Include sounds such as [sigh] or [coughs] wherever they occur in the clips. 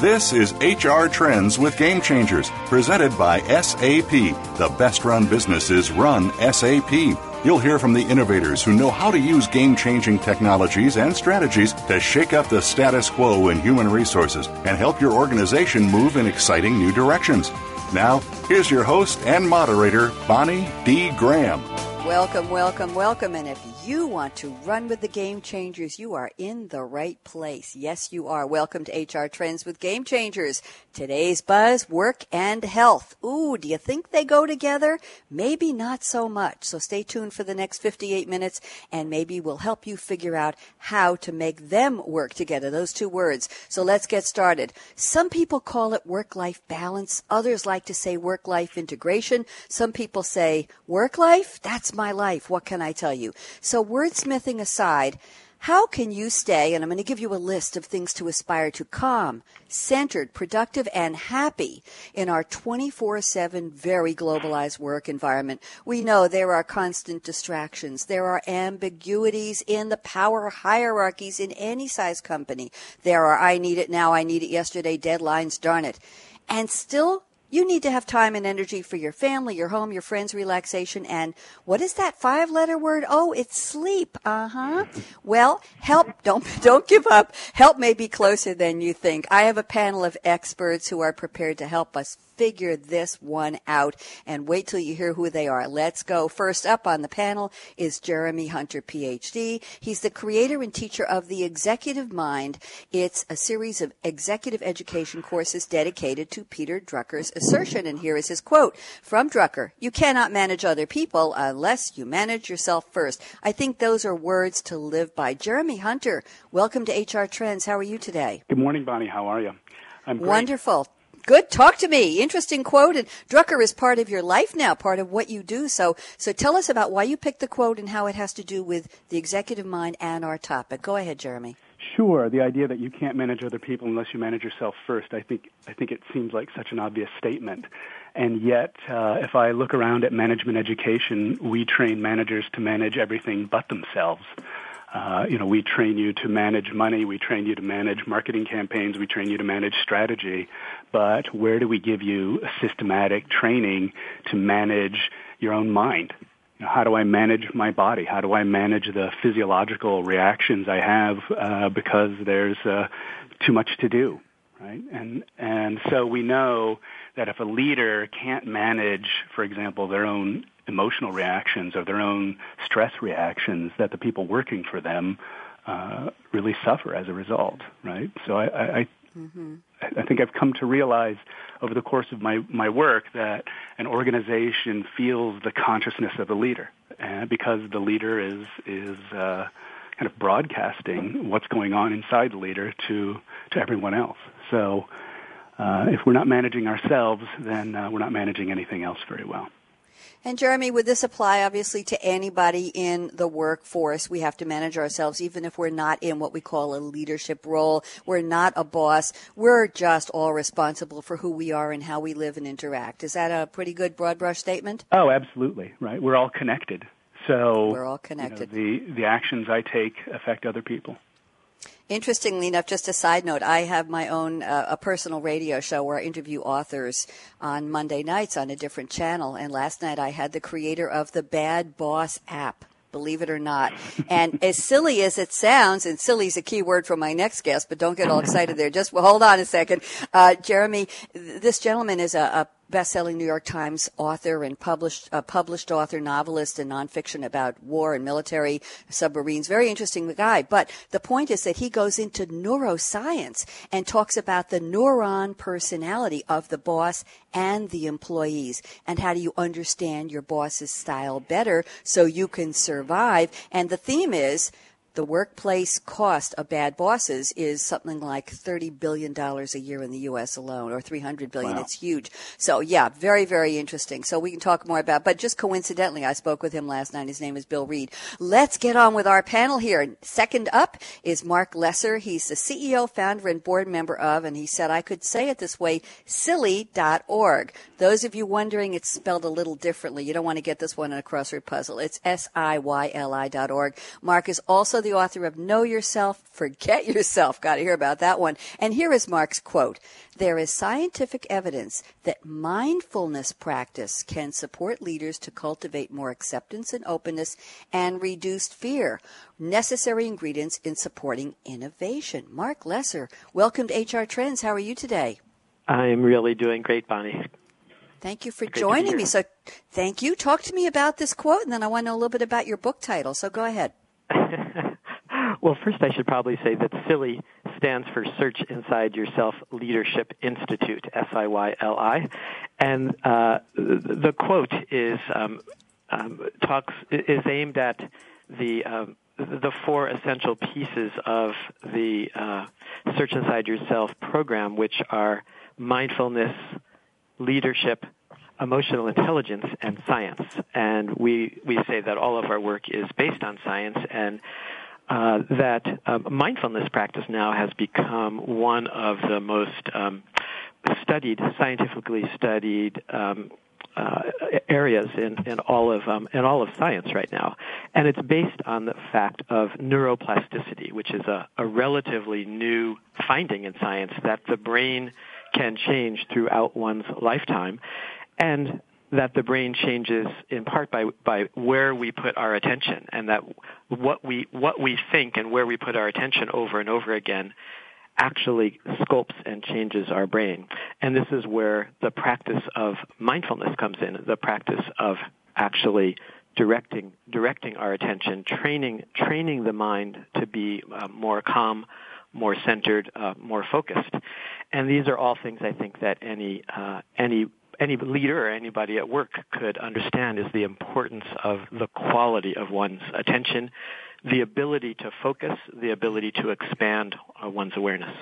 This is HR Trends with Game Changers, presented by SAP. The best run businesses run SAP. You'll hear from the innovators who know how to use game changing technologies and strategies to shake up the status quo in human resources and help your organization move in exciting new directions. Now, here's your host and moderator, Bonnie D. Graham. Welcome, welcome, welcome. And if you want to run with the game changers, you are in the right place. Yes, you are. Welcome to HR Trends with Game Changers. Today's buzz, work and health. Ooh, do you think they go together? Maybe not so much. So stay tuned for the next 58 minutes and maybe we'll help you figure out how to make them work together. Those two words. So let's get started. Some people call it work-life balance. Others like to say work-life integration. Some people say work-life? That's my life. What can I tell you? So wordsmithing aside, how can you stay, and I'm going to give you a list of things to aspire to calm, centered, productive, and happy in our 24 7 very globalized work environment? We know there are constant distractions. There are ambiguities in the power hierarchies in any size company. There are I need it now, I need it yesterday deadlines, darn it. And still you need to have time and energy for your family, your home, your friends, relaxation, and what is that five letter word? Oh, it's sleep. Uh huh. Well, help, don't, [laughs] don't give up. Help may be closer than you think. I have a panel of experts who are prepared to help us figure this one out and wait till you hear who they are. Let's go. First up on the panel is Jeremy Hunter, PhD. He's the creator and teacher of The Executive Mind. It's a series of executive education courses dedicated to Peter Drucker's assertion. And here is his quote from Drucker. You cannot manage other people unless you manage yourself first. I think those are words to live by. Jeremy Hunter, welcome to HR Trends. How are you today? Good morning, Bonnie. How are you? I'm great. Wonderful. Good. Talk to me. Interesting quote. And Drucker is part of your life now, part of what you do. So, so tell us about why you picked the quote and how it has to do with the executive mind and our topic. Go ahead, Jeremy. Sure. The idea that you can't manage other people unless you manage yourself first. I think I think it seems like such an obvious statement. And yet, uh, if I look around at management education, we train managers to manage everything but themselves. Uh, you know, we train you to manage money, we train you to manage marketing campaigns, we train you to manage strategy, but where do we give you systematic training to manage your own mind? You know, how do I manage my body? How do I manage the physiological reactions I have uh, because there's uh, too much to do, right? And and so we know that if a leader can't manage, for example, their own emotional reactions or their own stress reactions that the people working for them uh, really suffer as a result, right? So I, I, mm-hmm. I think I've come to realize over the course of my, my work that an organization feels the consciousness of the leader, and because the leader is is uh, kind of broadcasting what's going on inside the leader to to everyone else. So. Uh, if we're not managing ourselves, then uh, we're not managing anything else very well. And Jeremy, would this apply obviously to anybody in the workforce? We have to manage ourselves even if we're not in what we call a leadership role. We're not a boss. We're just all responsible for who we are and how we live and interact. Is that a pretty good broad brush statement? Oh, absolutely. Right. We're all connected. So we're all connected. You know, the the actions I take affect other people. Interestingly enough, just a side note, I have my own uh, a personal radio show where I interview authors on Monday nights on a different channel. And last night I had the creator of the Bad Boss app believe it or not. And [laughs] as silly as it sounds, and silly is a key word for my next guest, but don't get all excited there. Just well, hold on a second. Uh, Jeremy, this gentleman is a, a best-selling New York Times author and published uh, published author, novelist, and nonfiction about war and military submarines. Very interesting guy. But the point is that he goes into neuroscience and talks about the neuron personality of the boss and the employees, and how do you understand your boss's style better so you can survive. And the theme is the workplace cost of bad bosses is something like $30 billion a year in the U.S. alone, or 300 billion. Wow. It's huge. So yeah, very, very interesting. So we can talk more about, but just coincidentally, I spoke with him last night. His name is Bill Reed. Let's get on with our panel here. Second up is Marc Lesser. He's the CEO, founder, and board member of, and he said I could say it this way, SIYLI.org. Those of you wondering, it's spelled a little differently. You don't want to get this one in a crossword puzzle. It's S-I-Y-L-I dot org. Marc is also the author of Know Yourself, Forget Yourself. Got to hear about that one. And here is Marc's quote. There is scientific evidence that mindfulness practice can support leaders to cultivate more acceptance and openness and reduced fear, necessary ingredients in supporting innovation. Marc Lesser, welcome to HR Trends. How are you today? I'm really doing great, Bonnie. Thank you for Great joining me. So, thank you. Talk to me about this quote, and then I want to know a little bit about your book title. So, go ahead. [laughs] Well, first, I should probably say that SIYLI stands for Search Inside Yourself Leadership Institute, S-I-Y-L-I, and uh, the quote is um, um, talks is aimed at the um, the four essential pieces of the uh, Search Inside Yourself program, which are mindfulness, leadership, emotional intelligence, and science. And we we say that all of our work is based on science and uh, that uh, mindfulness practice now has become one of the most um, studied, scientifically studied um, uh, areas in, in all of um, in all of science right now, and it's based on the fact of neuroplasticity, which is a, a relatively new finding in science that the brain can change throughout one's lifetime, and that the brain changes in part by by where we put our attention and that what we what we think and where we put our attention over and over again actually sculpts and changes our brain. And this is where the practice of mindfulness comes in the practice of actually directing directing our attention training training the mind to be uh, more calm more centered uh, more focused. And these are all things i think that any uh, any any leader or anybody at work could understand is the importance of the quality of one's attention, the ability to focus, the ability to expand uh, one's awareness.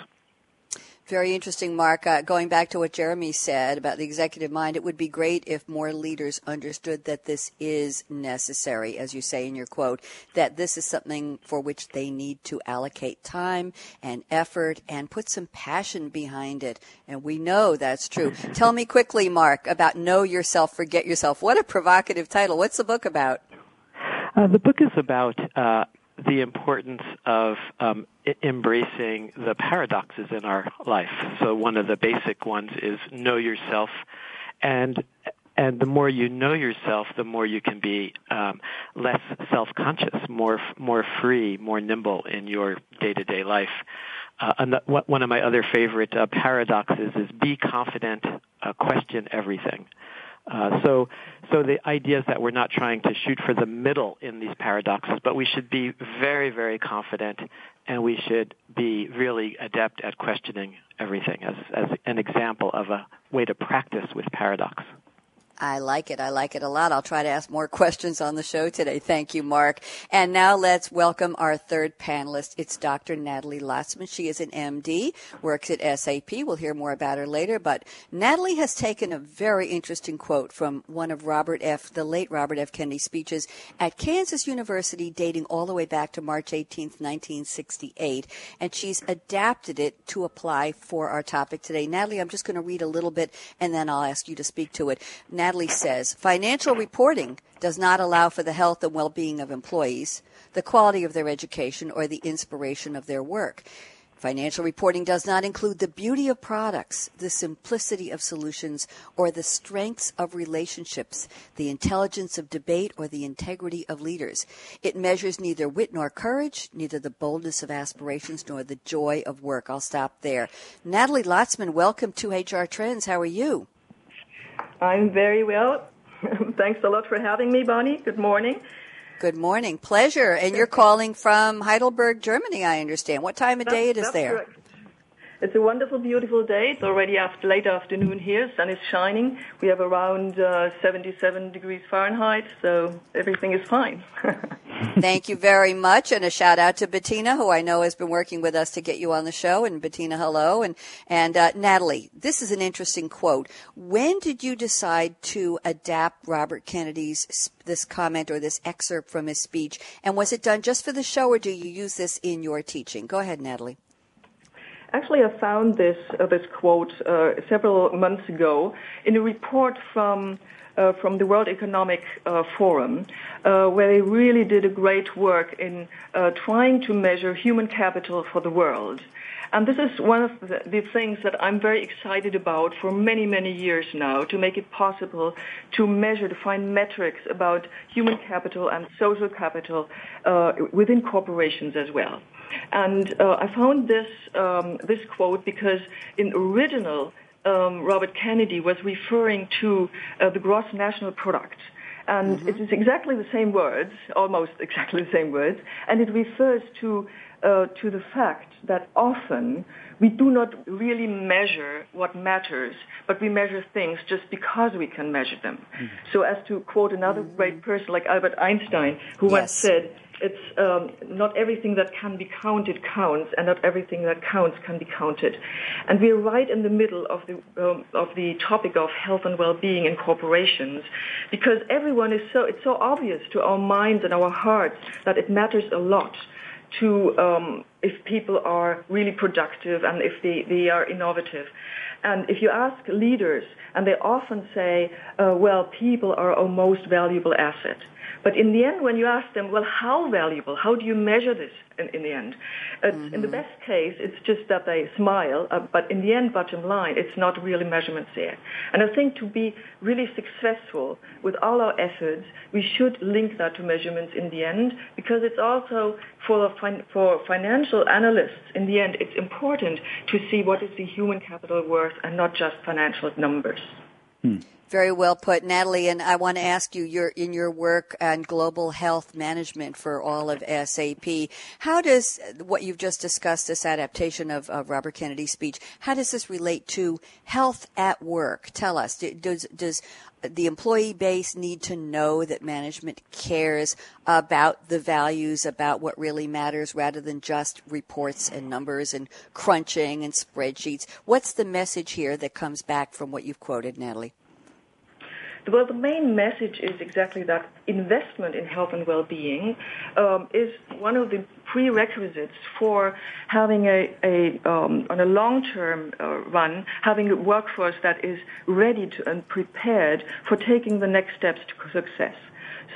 Very interesting, Marc. Uh, going back to what Jeremy said about the executive mind, it would be great if more leaders understood that this is necessary, as you say in your quote, that this is something for which they need to allocate time and effort and put some passion behind it. And we know that's true. [laughs] Tell me quickly, Marc, about Know Yourself, Forget Yourself. What a provocative title. What's the book about? Uh, the book is about uh, the importance of um, I- embracing the paradoxes in our life. So one of the basic ones is know yourself, and and the more you know yourself, the more you can be um, less self-conscious, more more free, more nimble in your day-to-day life. Uh, one of my other favorite uh, paradoxes is be confident, uh, question everything. Uh, so, so the idea is that we're not trying to shoot for the middle in these paradoxes, but we should be very, very confident, and we should be really adept at questioning everything as, as an example of a way to practice with paradox. I like it. I like it a lot. I'll try to ask more [laughs] questions on the show today. Thank you, Marc. And now let's welcome our third panelist. It's Dr. Natalie Lotzmann. She is an MD, works at SAP. We'll hear more about her later. But Natalie has taken a very interesting quote from one of Robert F., the late Robert F. Kennedy's speeches at Kansas University dating all the way back to March 18th, 1968. And she's adapted it to apply for our topic today. Natalie, I'm just going to read a little bit and then I'll ask you to speak to it. Natalie says financial reporting does not allow for the health and well being of employees, the quality of their education, or the inspiration of their work. Financial reporting does not include the beauty of products, the simplicity of solutions, or the strengths of relationships, the intelligence of debate, or the integrity of leaders. It measures neither wit nor courage, neither the boldness of aspirations nor the joy of work. I'll stop there. Natalie Lotzmann, welcome to HR Trends. How are you? I'm very well. [laughs] Thanks a lot for having me, Bonnie. Good morning. Good morning. Pleasure. And you're calling from Heidelberg, Germany, I understand. What time of day it is there? Correct. It's a wonderful, beautiful day. It's already after late afternoon here. Sun is shining. We have around uh, 77 degrees Fahrenheit, so everything is fine. [laughs] Thank you very much, and a shout out to Bettina, who I know has been working with us to get you on the show. And Bettina, hello, and and uh, Natalie. This is an interesting quote. When did you decide to adapt Robert Kennedy's this comment or this excerpt from his speech? And was it done just for the show, or do you use this in your teaching? Go ahead, Natalie. Actually, I found this uh, this quote uh, several months ago in a report from uh, from the World Economic uh, Forum, uh, where they really did a great work in uh, trying to measure human capital for the world. And this is one of the, the, things that I'm very excited about for many, many years now, to make it possible to measure, to find metrics about human capital and social capital within corporations as well. And uh, I found this um, this quote because in original um, Robert Kennedy was referring to uh, the gross national product. And mm-hmm. it is exactly the same words, almost exactly the same words, and it refers to uh, to the fact that often we do not really measure what matters, but we measure things just because we can measure them. Mm-hmm. So, as to quote another mm-hmm. great person like Albert Einstein, who yes. once said, it's um, not everything that can be counted counts, and not everything that counts can be counted. And we're right in the middle of the um, of the topic of health and well-being in corporations, because everyone is so it's so obvious to our minds and our hearts that it matters a lot to um, if people are really productive and if they, they are innovative. And if you ask leaders, and they often say, uh, well, people are our most valuable asset. But in the end, when you ask them, well, how valuable? How do you measure this in, in the end? Mm-hmm. In the mm-hmm. best case, it's just that they smile, uh, but in the end, bottom line, it's not really measurements there. And I think to be really successful with all our efforts, we should link that to measurements in the end, because it's also for, fin- for financial analysts, in the end, it's important to see what is the human capital worth and not just financial numbers. Hmm. Very well put, Natalie. And I want to ask you, your in your work on global health management for all of SAP, how does what you've just discussed, this adaptation of, of Robert Kennedy's speech, how does this relate to health at work? Tell us, does does the employee base need to know that management cares about the values, about what really matters, rather than just reports and numbers and crunching and spreadsheets? What's the message here that comes back from what you've quoted, Natalie? Well, the main message is exactly that investment in health and well-being um, is one of the prerequisites for having a, a um, on a long-term uh, run, having a workforce that is ready to, and prepared for taking the next steps to success.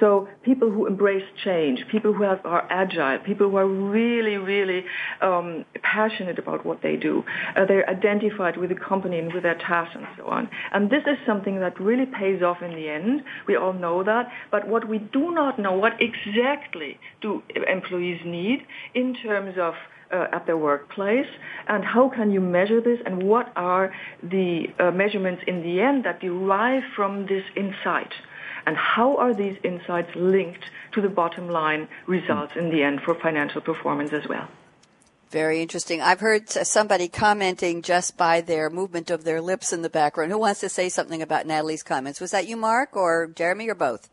So people who embrace change, people who have, are agile, people who are really, really um, passionate about what they do. Uh, they're identified with the company and with their tasks and so on. And this is something that really pays off in the end. We all know that. But what we do not know, what exactly do employees need in terms of uh, at their workplace and how can you measure this and what are the uh, measurements in the end that derive from this insight and how are these insights linked to the bottom line results in the end for financial performance as well? Very interesting. I've heard somebody commenting just by their movement of their lips in the background. Who wants to say something about Natalie's comments? Was that you, Marc, or Jeremy, or both?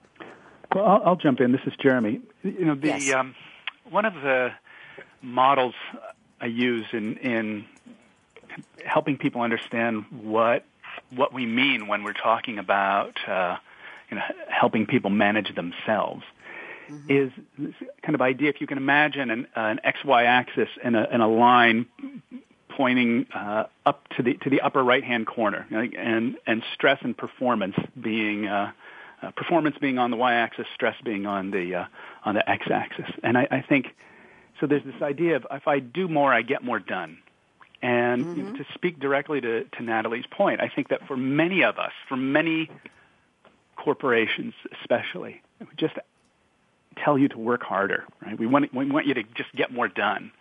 Well, I'll, I'll jump in. This is Jeremy. You know, the yes. um, one of the models I use in in helping people understand what what we mean when we're talking about uh, you know, helping people manage themselves mm-hmm. is this kind of idea. If you can imagine an, uh, an XY axis and a, and a line pointing uh, up to the to the upper right hand corner, and and stress and performance being uh, uh, performance being on the y axis, stress being on the uh, on the x axis. And I, I think so. There's this idea of if I do more, I get more done. And mm-hmm. you know, to speak directly to, to Natalie's point, I think that for many of us, for many corporations especially, just tell you to work harder, right? We want, we want you to just get more done.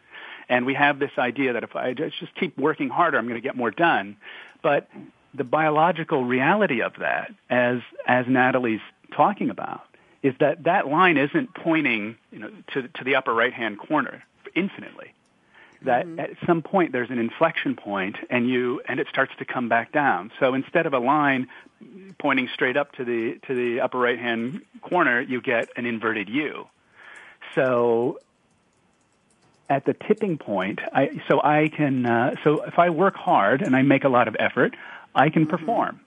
And we have this idea that if I just keep working harder, I'm going to get more done. But the biological reality of that, as as Natalie's talking about, is that that line isn't pointing you know, to, to the upper right hand corner infinitely. That mm-hmm. at some point there's an inflection point and you and it starts to come back down. So instead of a line pointing straight up to the to the upper right hand corner, you get an inverted U. So at the tipping point, I, so I can uh, so if I work hard and I make a lot of effort, I can mm-hmm. perform.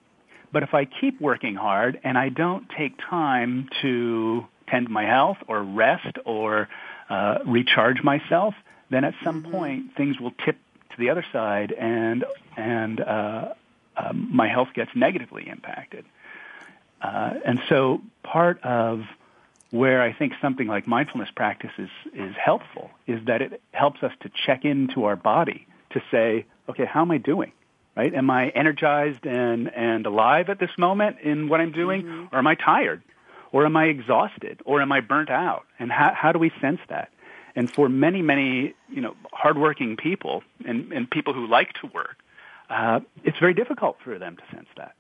But if I keep working hard and I don't take time to tend my health or rest or uh, recharge myself, then at some mm-hmm. point things will tip to the other side and and uh, um, my health gets negatively impacted. Uh, and so part of where I think something like mindfulness practice is, is helpful is that it helps us to check into our body to say, okay, how am I doing? right? Am I energized and, and alive at this moment in what I'm doing? Mm-hmm. Or am I tired? Or am I exhausted? Or am I burnt out? And how, how do we sense that? And for many, many, you know, hardworking people and, and people who like to work, uh, it's very difficult for them to sense that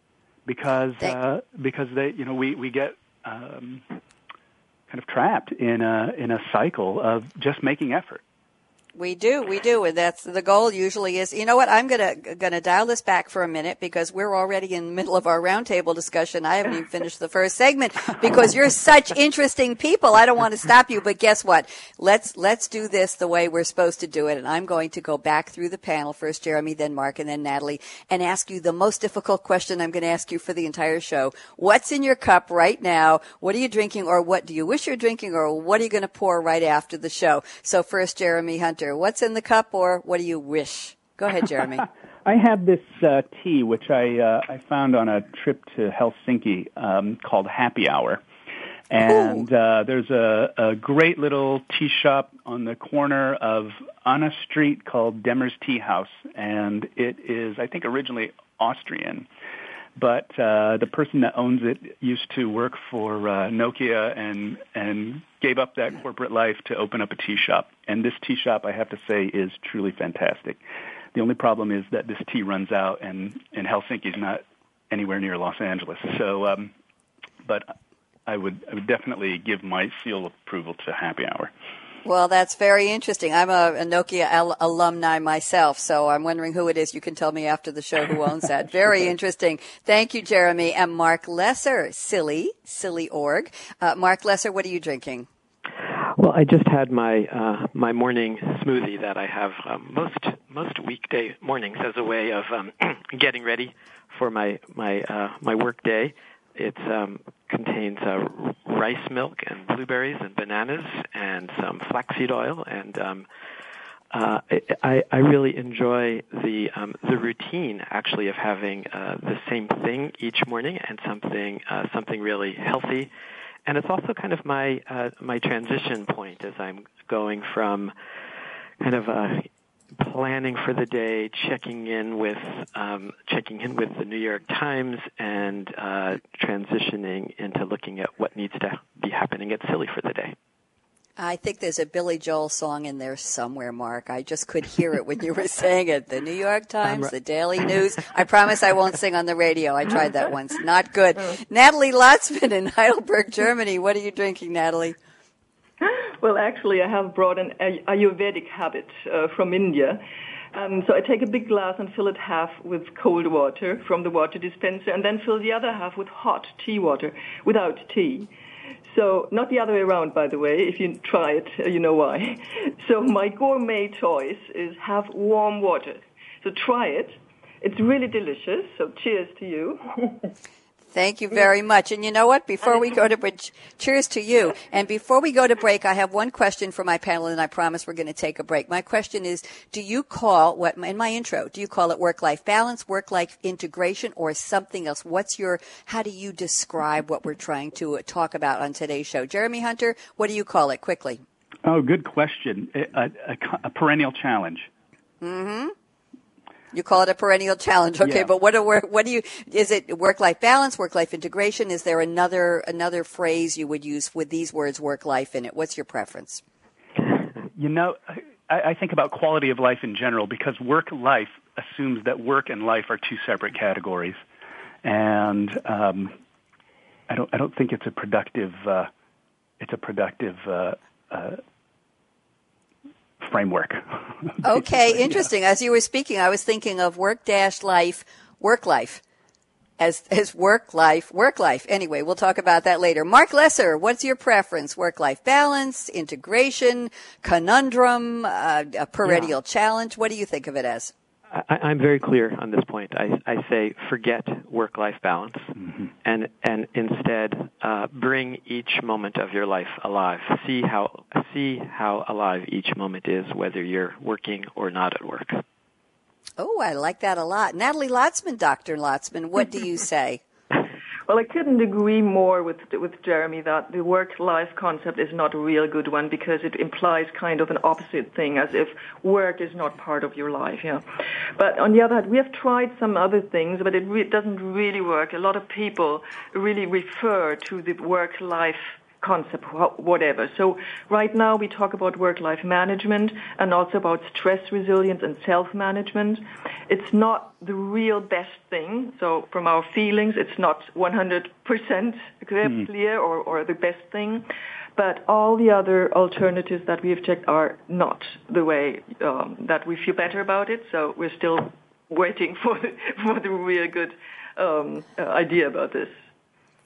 because, uh, because they, you know, we, we get, um, kind of trapped in a, in a cycle of just making effort. We do, we do, and that's the goal. Usually is, you know what? I'm gonna gonna dial this back for a minute because we're already in the middle of our roundtable discussion. I haven't even finished the first segment because you're such interesting people. I don't want to stop you, but guess what? Let's let's do this the way we're supposed to do it. And I'm going to go back through the panel first, Jeremy, then Marc, and then Natalie, and ask you the most difficult question I'm going to ask you for the entire show. What's in your cup right now? What are you drinking, or what do you wish you're drinking, or what are you going to pour right after the show? So first, Jeremy Hunter. What's in the cup, or what do you wish? Go ahead, Jeremy. [laughs] I have this uh, tea which I uh, I found on a trip to Helsinki um, called Happy Hour, and uh, there's a, a great little tea shop on the corner of Anna Street called Demmer's Tea House, and it is I think originally Austrian, but uh, the person that owns it used to work for uh, Nokia and and gave up that corporate life to open up a tea shop. And this tea shop, I have to say, is truly fantastic. The only problem is that this tea runs out, and and Helsinki is not anywhere near Los Angeles. So, um, but I would I would definitely give my seal of approval to Happy Hour. Well, that's very interesting. I'm a, a Nokia al- alumni myself, so I'm wondering who it is. You can tell me after the show who owns that. [laughs] Very interesting. Thank you, Jeremy. And Marc Lesser, Silly, Silly Org. Uh, Marc Lesser, what are you drinking? Well, I just had my uh, my morning smoothie that I have um, most most weekday mornings as a way of um, [clears throat] getting ready for my my uh, my work day. It um, contains uh, rice milk and blueberries and bananas and some flaxseed oil. And um, uh, I, I really enjoy the um, the routine actually of having uh, the same thing each morning and something uh, something really healthy, and it's also kind of my uh, my transition point as I'm going from kind of a planning for the day, checking in with um, checking in with the New York Times, and uh, transitioning into looking at what needs to be happening at SIYLI for the day. I think there's a Billy Joel song in there somewhere, Marc. I just could hear it when you were saying it. The New York [laughs] Times, the Daily News. I promise I won't sing on the radio. I tried that once. Not good. [laughs] Natalie Lotzmann in Heidelberg, Germany. What are you drinking, Natalie? Well, actually, I have brought an Ayurvedic habit uh, from India. Um, so I take a big glass and fill it half with cold water from the water dispenser, and then fill the other half with hot tea water without tea. So not the other way around, by the way. If you try it, uh, you know why. [laughs] So my gourmet choice is have warm water. So try it. It's really delicious. So cheers to you. [laughs] Thank you very much. And you know what? Before we go to [laughs] break, cheers to you. And before we go to break, I have one question for my panel, and I promise we're going to take a break. My question is: Do you call what in my intro? Do you call it work-life balance, work-life integration, or something else? What's your? How do you describe what we're trying to talk about on today's show? Jeremy Hunter, what do you call it? Quickly. Oh, good question. A, a, a perennial challenge. Mm-hmm. You call it a perennial challenge, okay? Yeah. But what are what do you? Is it work life balance, work life integration? Is there another another phrase you would use with these words, work life in it? What's your preference? You know, I, I think about quality of life in general because work life assumes that work and life are two separate categories, and um, I don't I don't think it's a productive uh, it's a productive uh, uh, framework. [laughs] okay, interesting. As you were speaking, I was thinking of work dash life, work life. As, as work life, work life. Anyway, we'll talk about that later. Marc Lesser, what's your preference? Work life balance, integration, conundrum, uh, a perennial yeah. challenge? What do you think of it as? I, am very clear on this point. I, I say forget work-life balance, mm-hmm. and and instead uh, bring each moment of your life alive. See how see how alive each moment is, whether you're working or not at work. Oh, I like that a lot. Natalie Lotzmann, Dr. Lotzmann, what do you [laughs] say? Well, I couldn't agree more with with Jeremy that the work-life concept is not a real good one because it implies kind of an opposite thing, as if work is not part of your life. Yeah. But on the other hand, we have tried some other things, but it re- doesn't really work. A lot of people really refer to the work-life concept, whatever. So right now we talk about work-life management and also about stress resilience and self-management. It's not the real best thing. So from our feelings, it's not 100% hmm. clear or, or the best thing. But all the other alternatives that we have checked are not the way um, that we feel better about it. So we're still waiting [laughs] for the, for the real good um, uh, idea about this.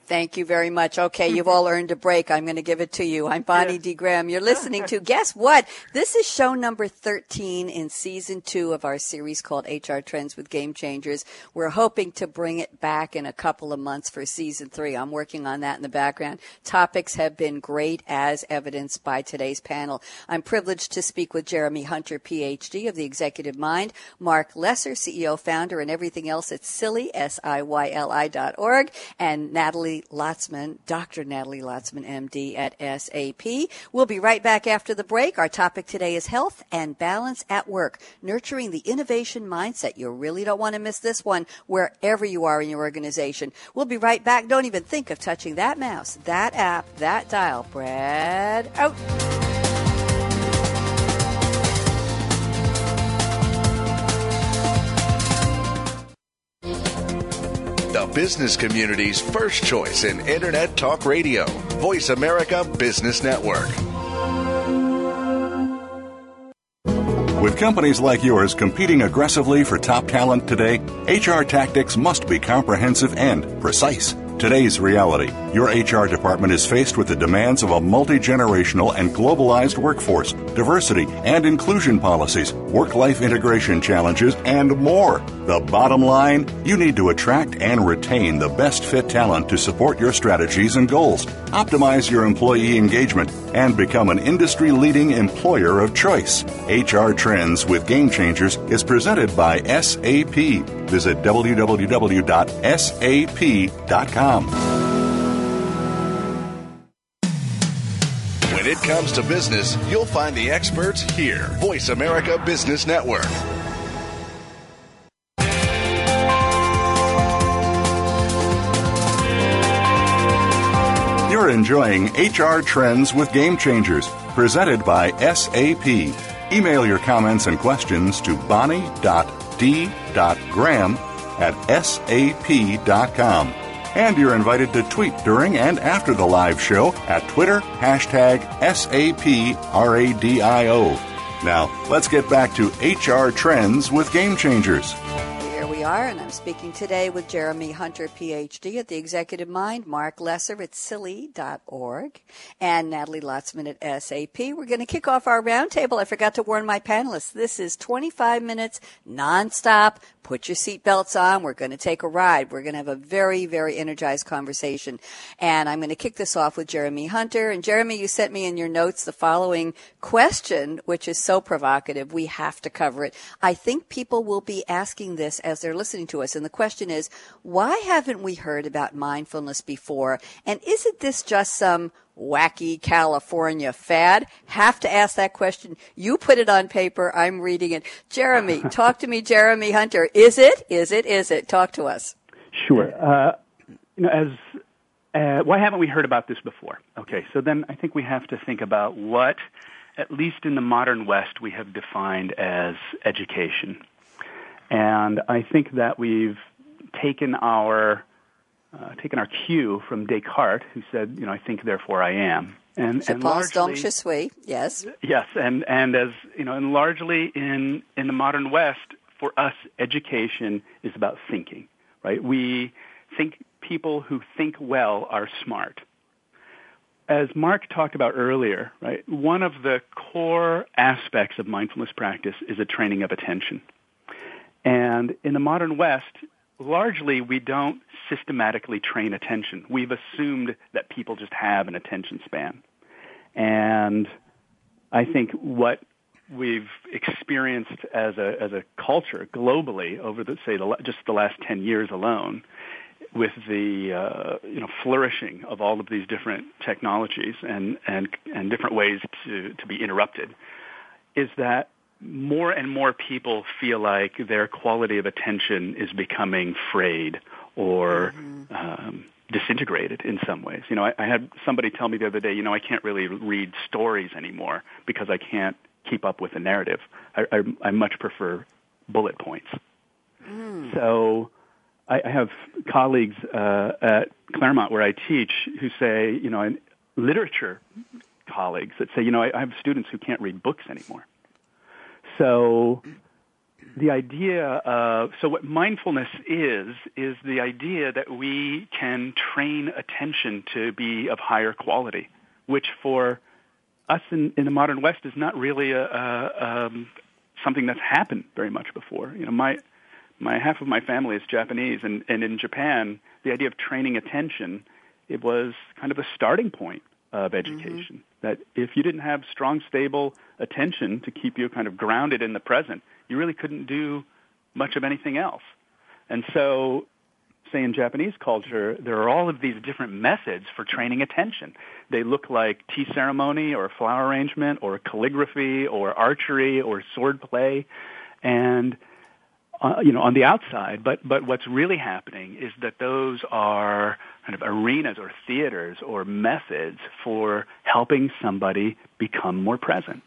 Thank you very much. Okay, you've [laughs] all earned a break. I'm going to give it to you. I'm Bonnie D. Graham. You're listening to, [laughs] guess what? This is show number 13 in season two of our series called HR Trends with Game Changers. We're hoping to bring it back in a couple of months for season three. I'm working on that in the background. Topics have been great as evidenced by today's panel. I'm privileged to speak with Jeremy Hunter, PhD of the Executive Mind, Marc Lesser, CEO, founder, and everything else at SIYLI, S-I-Y-L-I dot org, and Natalie Lotzmann, Dr. Natalie Lotzmann, MD at SAP. We'll be right back after the break. Our topic today is health and balance at work, nurturing the innovation mindset. You really don't want to miss this one wherever you are in your organization. We'll be right back. Don't even think of touching that mouse, that app, that dial. Brad out. Business community's first choice in Internet Talk Radio. Voice America Business Network. With companies like yours competing aggressively for top talent today, HR tactics must be comprehensive and precise. Today's reality. Your HR department is faced with the demands of a multi generational and globalized workforce, diversity and inclusion policies, work life integration challenges, and more. The bottom line you need to attract and retain the best fit talent to support your strategies and goals, optimize your employee engagement, and become an industry leading employer of choice. HR Trends with Game Changers is presented by SAP. Visit www.sap.com. When it comes to business, you'll find the experts here. Voice America Business Network. You're enjoying HR Trends with Game Changers, presented by SAP. Email your comments and questions to bonnie.d.graham at sap.com. And you're invited to tweet during and after the live show at Twitter, hashtag SAPRADIO. Now, let's get back to HR trends with Game Changers and I'm speaking today with Jeremy Hunter, PhD at the Executive Mind, Marc Lesser at SIYLI.org, and Natalie Lotzmann at SAP. We're going to kick off our roundtable. I forgot to warn my panelists. This is 25 minutes nonstop. Put your seatbelts on. We're going to take a ride. We're going to have a very, very energized conversation. And I'm going to kick this off with Jeremy Hunter. And Jeremy, you sent me in your notes the following question, which is so provocative. We have to cover it. I think people will be asking this as they're listening to us. And the question is, why haven't we heard about mindfulness before? And isn't this just some wacky California fad? Have to ask that question. You put it on paper. I'm reading it. Jeremy, [laughs] talk to me, Jeremy Hunter. Is it? Is it? Is it? Talk to us. Sure. Uh, you know, as uh, why haven't we heard about this before? Okay, so then I think we have to think about what, at least in the modern West, we have defined as education. And I think that we've taken our uh, taken our cue from Descartes, who said, "You know, I think, therefore I am." And, je and pense largely, donc je suis. Yes. Yes, and and as you know, and largely in in the modern West, for us, education is about thinking, right? We think people who think well are smart. As Marc talked about earlier, right, one of the core aspects of mindfulness practice is a training of attention. And in the modern West, largely we don't systematically train attention. We've assumed that people just have an attention span. And I think what we've experienced as a as a culture globally over the say the, just the last 10 years alone with the uh, you know flourishing of all of these different technologies and and and different ways to to be interrupted is that more and more people feel like their quality of attention is becoming frayed or mm-hmm. um, disintegrated in some ways. You know, I, I had somebody tell me the other day, you know, I can't really read stories anymore because I can't keep up with the narrative. I, I, I much prefer bullet points. Mm. So I, I have colleagues uh, at Claremont where I teach who say, you know, and literature colleagues that say, you know, I, I have students who can't read books anymore. So the idea of so what mindfulness is is the idea that we can train attention to be of higher quality, which for us in, in the modern West is not really a, a um, something that's happened very much before. You know, my my half of my family is Japanese, and, and in Japan, the idea of training attention it was kind of a starting point of education. That if you didn't have strong, stable attention to keep you kind of grounded in the present, you really couldn't do much of anything else. And so, say in Japanese culture, there are all of these different methods for training attention. They look like tea ceremony or flower arrangement or calligraphy or archery or sword play. And uh, you know, on the outside, but but what's really happening is that those are kind of arenas or theaters or methods for helping somebody become more present.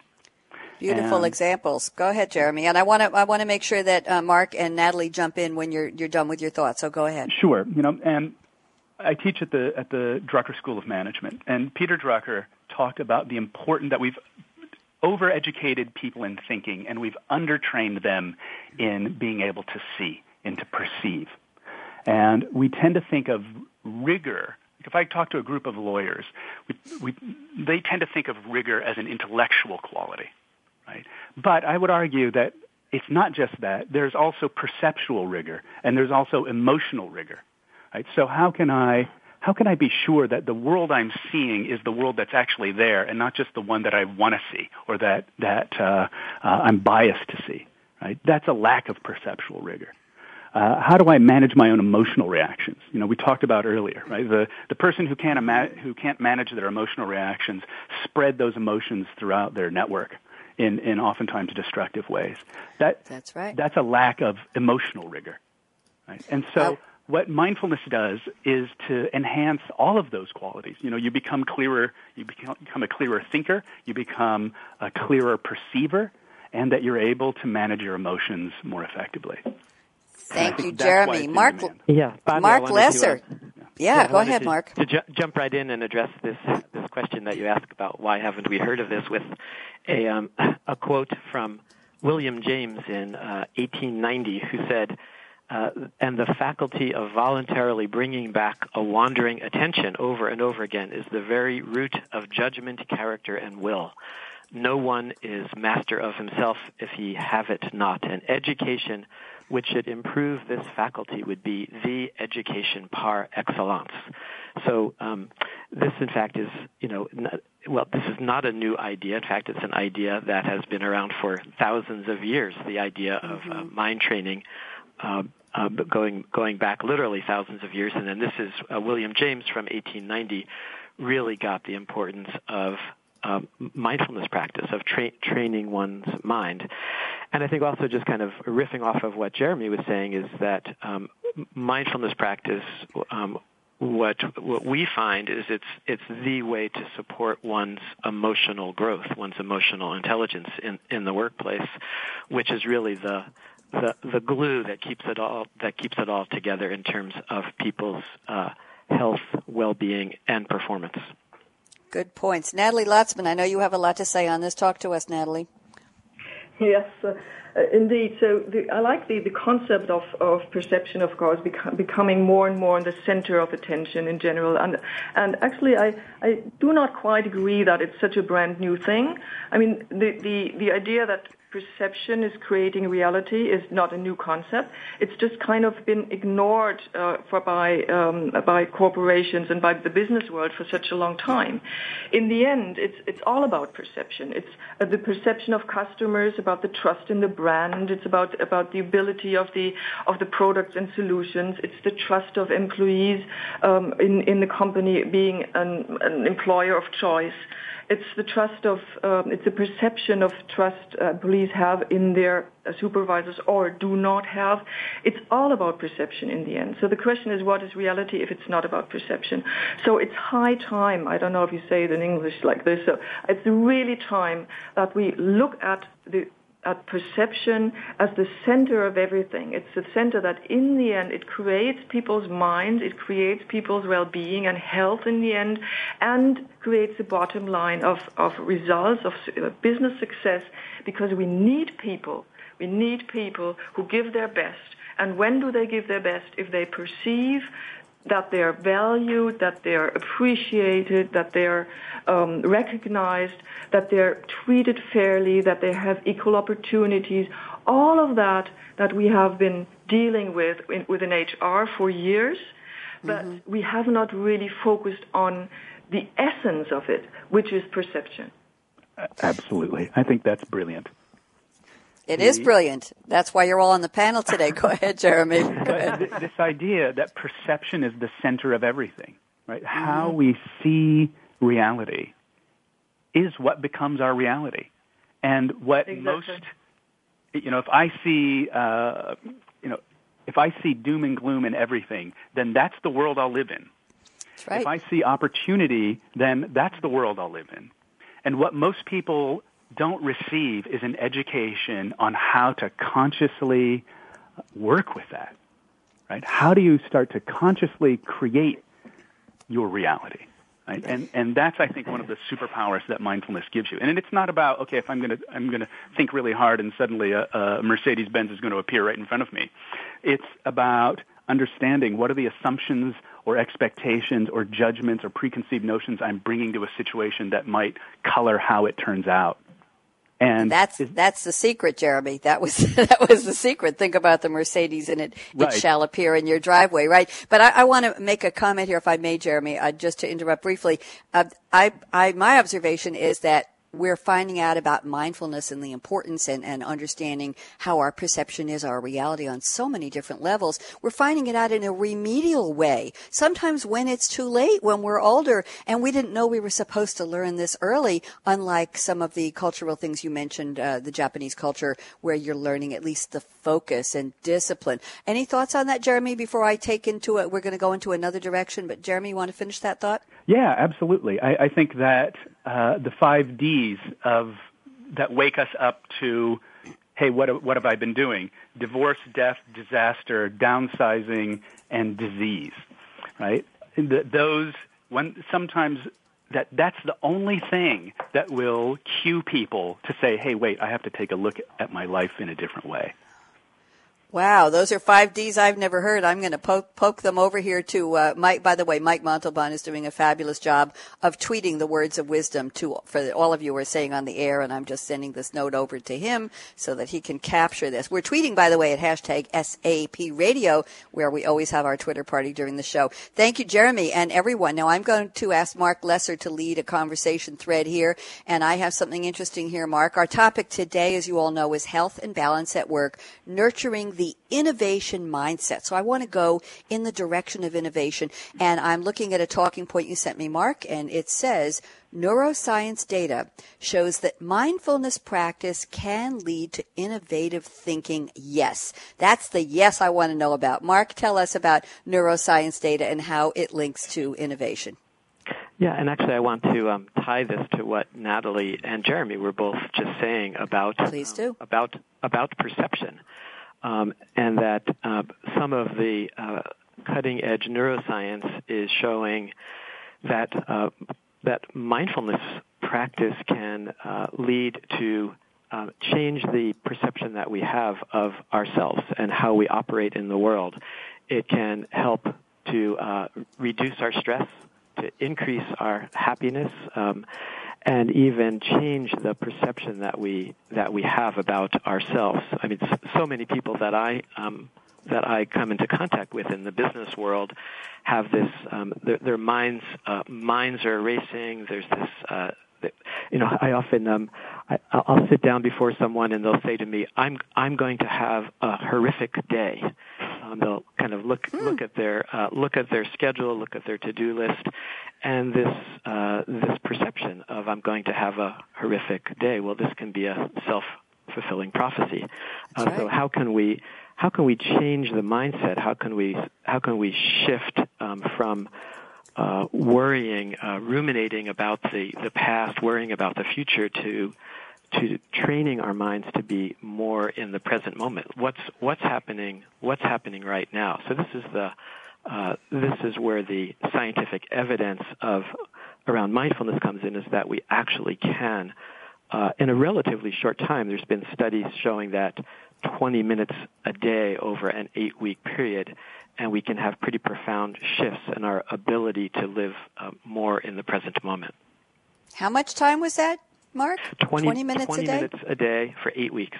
Beautiful and, examples. Go ahead, Jeremy. And I want to I want to make sure that uh, Marc and Natalie jump in when you're you're done with your thoughts. So go ahead. Sure. You know, and I teach at the at the Drucker School of Management, and Peter Drucker talked about the important that we've overeducated people in thinking and we've undertrained them in being able to see and to perceive. And we tend to think of rigor. If I talk to a group of lawyers, we, we, they tend to think of rigor as an intellectual quality, right? But I would argue that it's not just that. There's also perceptual rigor, and there's also emotional rigor, right? So how can I how can I be sure that the world I'm seeing is the world that's actually there and not just the one that I want to see or that, that uh, uh, I'm biased to see? Right? That's a lack of perceptual rigor. Uh, how do I manage my own emotional reactions? You know, we talked about earlier, right? The the person who can't ima- who can't manage their emotional reactions spread those emotions throughout their network in in oftentimes destructive ways. That that's right. That's a lack of emotional rigor, right? And so what mindfulness does is to enhance all of those qualities. You know, you become clearer, you become, become a clearer thinker, you become a clearer perceiver, and that you're able to manage your emotions more effectively. Thank you, Jeremy. Marc, yeah, Marc Lesser. To, uh, yeah, yeah, go ahead, to, Marc. To ju- jump right in and address this this question that you asked about why haven't we heard of this with a um, [coughs] a quote from William James in uh, 1890 who said uh, and the faculty of voluntarily bringing back a wandering attention over and over again is the very root of judgment, character, and will. No one is master of himself if he have it not. And education which should improve this faculty would be the education par excellence. So um, this, in fact, is you know not, well, this is not a new idea. In fact, it's an idea that has been around for thousands of years. The idea of uh, mm-hmm. mind training uh, uh, going going back literally thousands of years. And then this is uh, William James from 1890 really got the importance of um, mindfulness practice of tra- training one's mind. And I think also just kind of riffing off of what Jeremy was saying is that um, mindfulness practice. Um, what what we find is it's it's the way to support one's emotional growth, one's emotional intelligence in in the workplace, which is really the the the glue that keeps it all that keeps it all together in terms of people's uh, health, well-being, and performance. Good points, Natalie Lotzmann. I know you have a lot to say on this. Talk to us, Natalie. Yes. Uh, uh, indeed. So the, I like the, the concept of, of perception, of course, beco- becoming more and more in the center of attention in general. And, and actually, I, I do not quite agree that it's such a brand new thing. I mean, the, the, the idea that perception is creating reality is not a new concept. It's just kind of been ignored uh, for by um, by corporations and by the business world for such a long time. In the end, it's it's all about perception. It's uh, the perception of customers, about the trust in the brand. It's about about the ability of the of the products and solutions. It's the trust of employees um, in in the company being an, an employer of choice it's the trust of, um, it's perception of trust uh, police have in their uh, supervisors or do not have. It's all about perception in the end. So the question is, what is reality if it's not about perception? So it's high time. I don't know if you say it in English like this. So it's really time that we look at the at perception as the center of everything. It's the center that in the end it creates people's minds, it creates people's well-being and health in the end, and creates the bottom line of, of results, of business success, because we need people. We need people who give their best. And when do they give their best? If they perceive that they're valued, that they're appreciated, that they're um, recognized, that they're treated fairly, that they have equal opportunities. All of that that we have been dealing with in, within HR for years, but mm-hmm. we have not really focused on the essence of it, which is perception. Absolutely. I think that's brilliant. It is brilliant. That's why you're all on the panel today. [laughs] Go ahead, Jeremy. Go ahead. This idea that perception is the center of everything, right? Mm-hmm. How we see reality is what becomes our reality. And what exactly. most, you know, if I see, uh, you know, if I see doom and gloom in everything, then that's the world I'll live in. That's right. If I see opportunity, then that's the world I'll live in. And what most people don't receive is an education on how to consciously work with that. Right? How do you start to consciously create your reality? Right? And and that's I think one of the superpowers that mindfulness gives you. And it's not about okay if I'm to I'm to think really hard and suddenly a, a Mercedes Benz is going to appear right in front of me. It's about understanding what are the assumptions or expectations or judgments or preconceived notions I'm bringing to a situation that might color how it turns out. And that's that's the secret, Jeremy. That was [laughs] that was the secret. Think about the Mercedes, and it right. it shall appear in your driveway, right? But I, I want to make a comment here, if I may, Jeremy, uh, just to interrupt briefly. Uh, I, I, my observation is that we're finding out about mindfulness and the importance and, and understanding how our perception is our reality on so many different levels. We're finding it out in a remedial way. Sometimes when it's too late, when we're older, and we didn't know we were supposed to learn this early, unlike some of the cultural things you mentioned, uh, the Japanese culture, where you're learning at least the focus and discipline. Any thoughts on that, Jeremy, before I take into it? We're going to go into another direction, but Jeremy, you want to finish that thought? Yeah, absolutely. I, I think that uh, the five D's of that wake us up to, hey, what what have I been doing? Divorce, death, disaster, downsizing, and disease. Right? The, those when sometimes that that's the only thing that will cue people to say, hey, wait, I have to take a look at my life in a different way. Wow, those are five Ds I've never heard. I'm going to poke, poke them over here to uh, Mike. By the way, Mike Montalban is doing a fabulous job of tweeting the words of wisdom to for all of you who are saying on the air, and I'm just sending this note over to him so that he can capture this. We're tweeting, by the way, at hashtag SAP Radio, where we always have our Twitter party during the show. Thank you, Jeremy, and everyone. Now I'm going to ask Marc Lesser to lead a conversation thread here, and I have something interesting here, Marc. Our topic today, as you all know, is health and balance at work, nurturing the the innovation mindset. So I want to go in the direction of innovation. And I'm looking at a talking point you sent me, Marc, and it says, neuroscience data shows that mindfulness practice can lead to innovative thinking. Yes. That's the yes I want to know about. Marc, tell us about neuroscience data and how it links to innovation. Yeah, and actually, I want to um, tie this to what Natalie and Jeremy were both just saying about Please do. Um, about about perception. Um, and that uh, some of the uh, cutting edge neuroscience is showing that uh, that mindfulness practice can uh, lead to uh, change the perception that we have of ourselves and how we operate in the world. It can help to uh, reduce our stress, to increase our happiness, um, and even change the perception that we that we have about ourselves. I mean, so many people that I um, that I come into contact with in the business world have this um, their, their minds uh, minds are racing. There's this uh, you know I often um, I, I'll sit down before someone and they'll say to me, "I'm I'm going to have a horrific day." Um, they'll kind of look hmm. look at their uh, look at their schedule, look at their to-do list, and this uh, this perception of I'm going to have a horrific day. Well, this can be a self-fulfilling prophecy. Uh, right. So how can we how can we change the mindset? How can we how can we shift um, from uh, worrying, uh, ruminating about the the past, worrying about the future, to to training our minds to be more in the present moment. What's what's happening? What's happening right now? So this is the uh, this is where the scientific evidence of around mindfulness comes in. Is that we actually can, uh, in a relatively short time. There's been studies showing that 20 minutes a day over an eight week period, and we can have pretty profound shifts in our ability to live uh, more in the present moment. How much time was that, Marc? 20, 20 minutes 20 a day? minutes a day for eight weeks.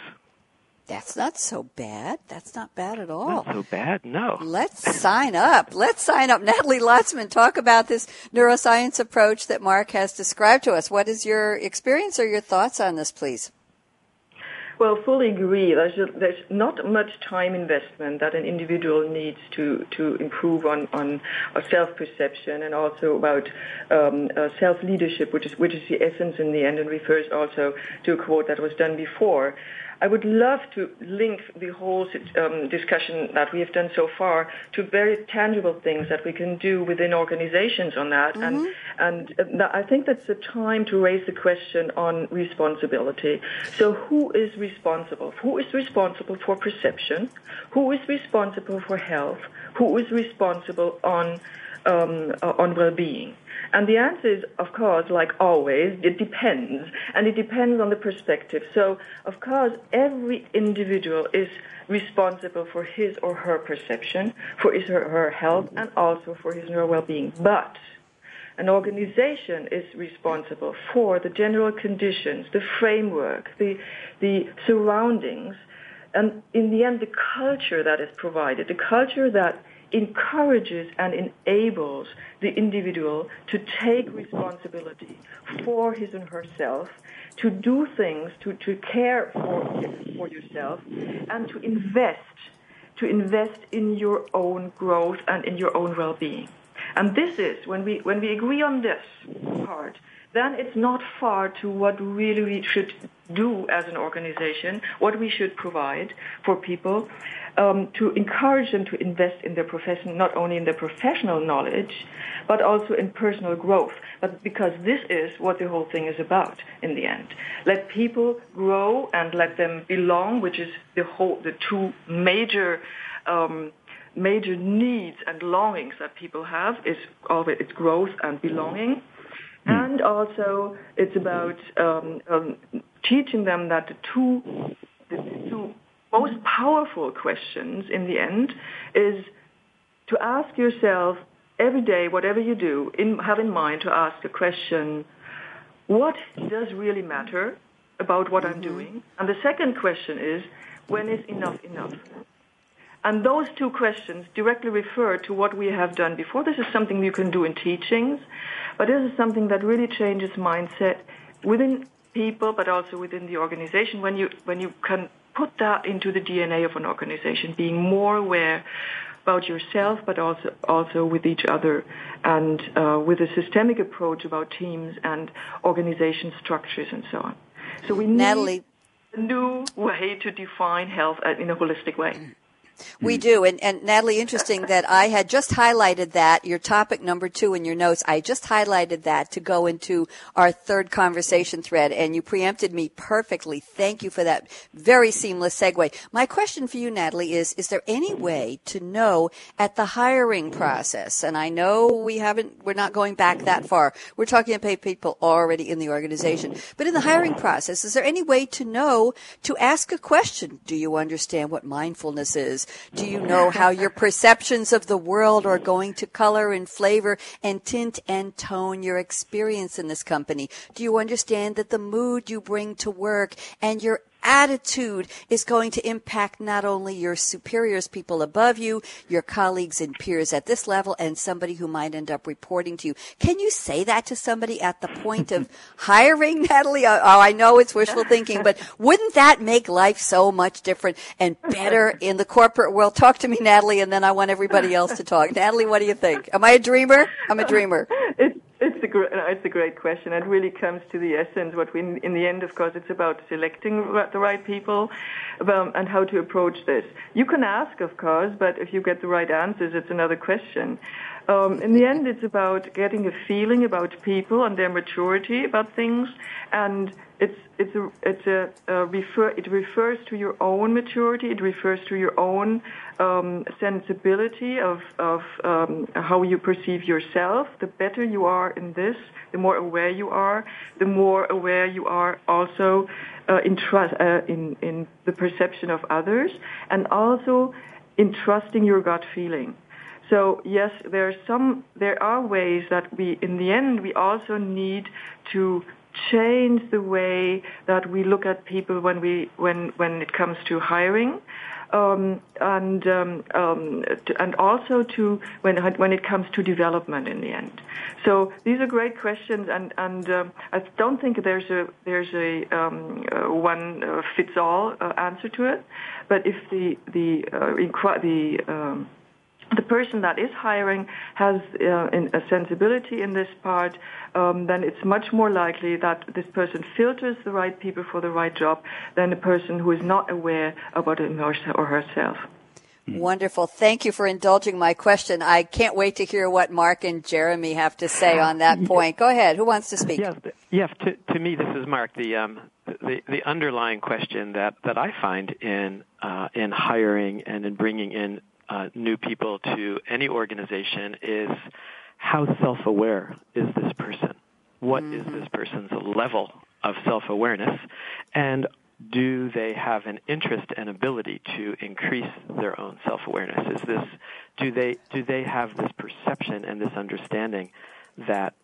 That's not so bad. That's not bad at all. Not so bad, no. Let's sign up. Let's sign up. Natalie Lotzmann, talk about this neuroscience approach that Marc has described to us. What is your experience or your thoughts on this, please? Well, fully agree. There's, a, there's not much time investment that an individual needs to, to improve on, on self-perception and also about um, uh, self-leadership, which is, which is the essence in the end and refers also to a quote that was done before. I would love to link the whole um, discussion that we have done so far to very tangible things that we can do within organizations on that. Mm-hmm. And, and I think that's the time to raise the question on responsibility. So who is responsible? Who is responsible for perception? Who is responsible for health? Who is responsible on um, uh, on well-being? And the answer is, of course, like always, it depends. And it depends on the perspective. So, of course, every individual is responsible for his or her perception, for his or her health, and also for his or her well-being. But an organization is responsible for the general conditions, the framework, the, the surroundings, and in the end, the culture that is provided, the culture that encourages and enables the individual to take responsibility for his and herself, to do things, to, to care for, for yourself, and to invest, to invest in your own growth and in your own well-being. And this is, when we, when we agree on this part, then it's not far to what really we should do as an organization, what we should provide for people, um, to encourage them to invest in their profession, not only in their professional knowledge, but also in personal growth. But because this is what the whole thing is about in the end. Let people grow and let them belong, which is the whole, the two major, um, major needs and longings that people have is always it's growth and belonging. Hmm. And also, it's about um, um, teaching them that the two, the two most powerful questions in the end is to ask yourself every day, whatever you do, in, have in mind to ask the question, what does really matter about what I'm mm-hmm. doing? And the second question is, when is enough enough? And those two questions directly refer to what we have done before. This is something you can do in teachings, but this is something that really changes mindset within people, but also within the organization. When you when you can put that into the DNA of an organization, being more aware about yourself, but also also with each other, and uh, with a systemic approach about teams and organization structures and so on. So we need Natalie. a new way to define health in a holistic way. We hmm. do. And, and Natalie, interesting that I had just highlighted that, your topic number two in your notes. I just highlighted that to go into our third conversation thread, and you preempted me perfectly. Thank you for that very seamless segue. My question for you, Natalie, is is there any way to know at the hiring process? And I know we haven't, we're not going back that far. We're talking about people already in the organization. But in the hiring process, is there any way to know to ask a question? Do you understand what mindfulness is? Do you know how your perceptions of the world are going to color and flavor and tint and tone your experience in this company? Do you understand that the mood you bring to work and your attitude is going to impact not only your superiors, people above you, your colleagues and peers at this level, and somebody who might end up reporting to you. Can you say that to somebody at the point of [laughs] hiring, Natalie? Oh, oh, I know it's wishful thinking, but wouldn't that make life so much different and better [laughs] in the corporate world? Talk to me, Natalie, and then I want everybody else to talk. Natalie, what do you think? Am I a dreamer? I'm a dreamer. It's a great question. It really comes to the essence. What we, in the end, of course, it's about selecting the right people um, and how to approach this. You can ask, of course, but if you get the right answers, it's another question. Um, in the end, it's about getting a feeling about people and their maturity about things, and it's it's a it's a, a refer it refers to your own maturity. It refers to your own um, sensibility of of um, how you perceive yourself. The better you are in this, the more aware you are, the more aware you are also uh, in trust uh, in in the perception of others, and also in trusting your gut feeling. So yes, there are some, there are ways that we, in the end, we also need to change the way that we look at people when we, when, when it comes to hiring. Um, and um, um, to, and also to when when it comes to development in the end. So these are great questions, and and um, I don't think there's a there's a um, uh, one uh, fits all uh, answer to it. But if the the uh, the um, the person that is hiring has uh, a sensibility in this part, um, then it's much more likely that this person filters the right people for the right job than a person who is not aware about him or herself. Wonderful. Thank you for indulging my question. I can't wait to hear what Marc and Jeremy have to say on that [laughs] point. Go ahead. Who wants to speak? Yes, yes. To, to me, this is Marc. The um, the, the underlying question that, that I find in uh, in hiring and in bringing in uh, new people to any organization is how self-aware is this person? What mm-hmm. is this person's level of self-awareness? And do they have an interest and ability to increase their own self-awareness? Is this, do they, do they have this perception and this understanding that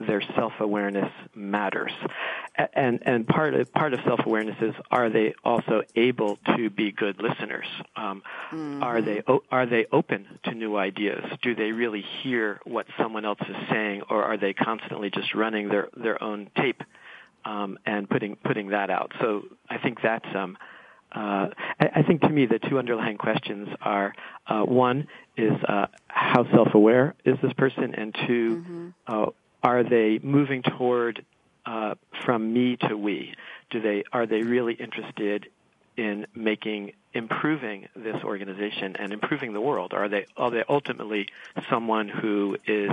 their self-awareness matters. And, and part of, part of self-awareness is are they also able to be good listeners? Um, mm-hmm. Are they, are they open to new ideas? Do they really hear what someone else is saying or are they constantly just running their, their own tape, um, and putting, putting that out? So I think that's, um, uh, I, I think to me the two underlying questions are uh, one is uh, how self-aware is this person, and 2 mm-hmm. Are they moving toward uh, from me to we? Do they are they really interested in making improving this organization and improving the world? Are they are they ultimately someone who is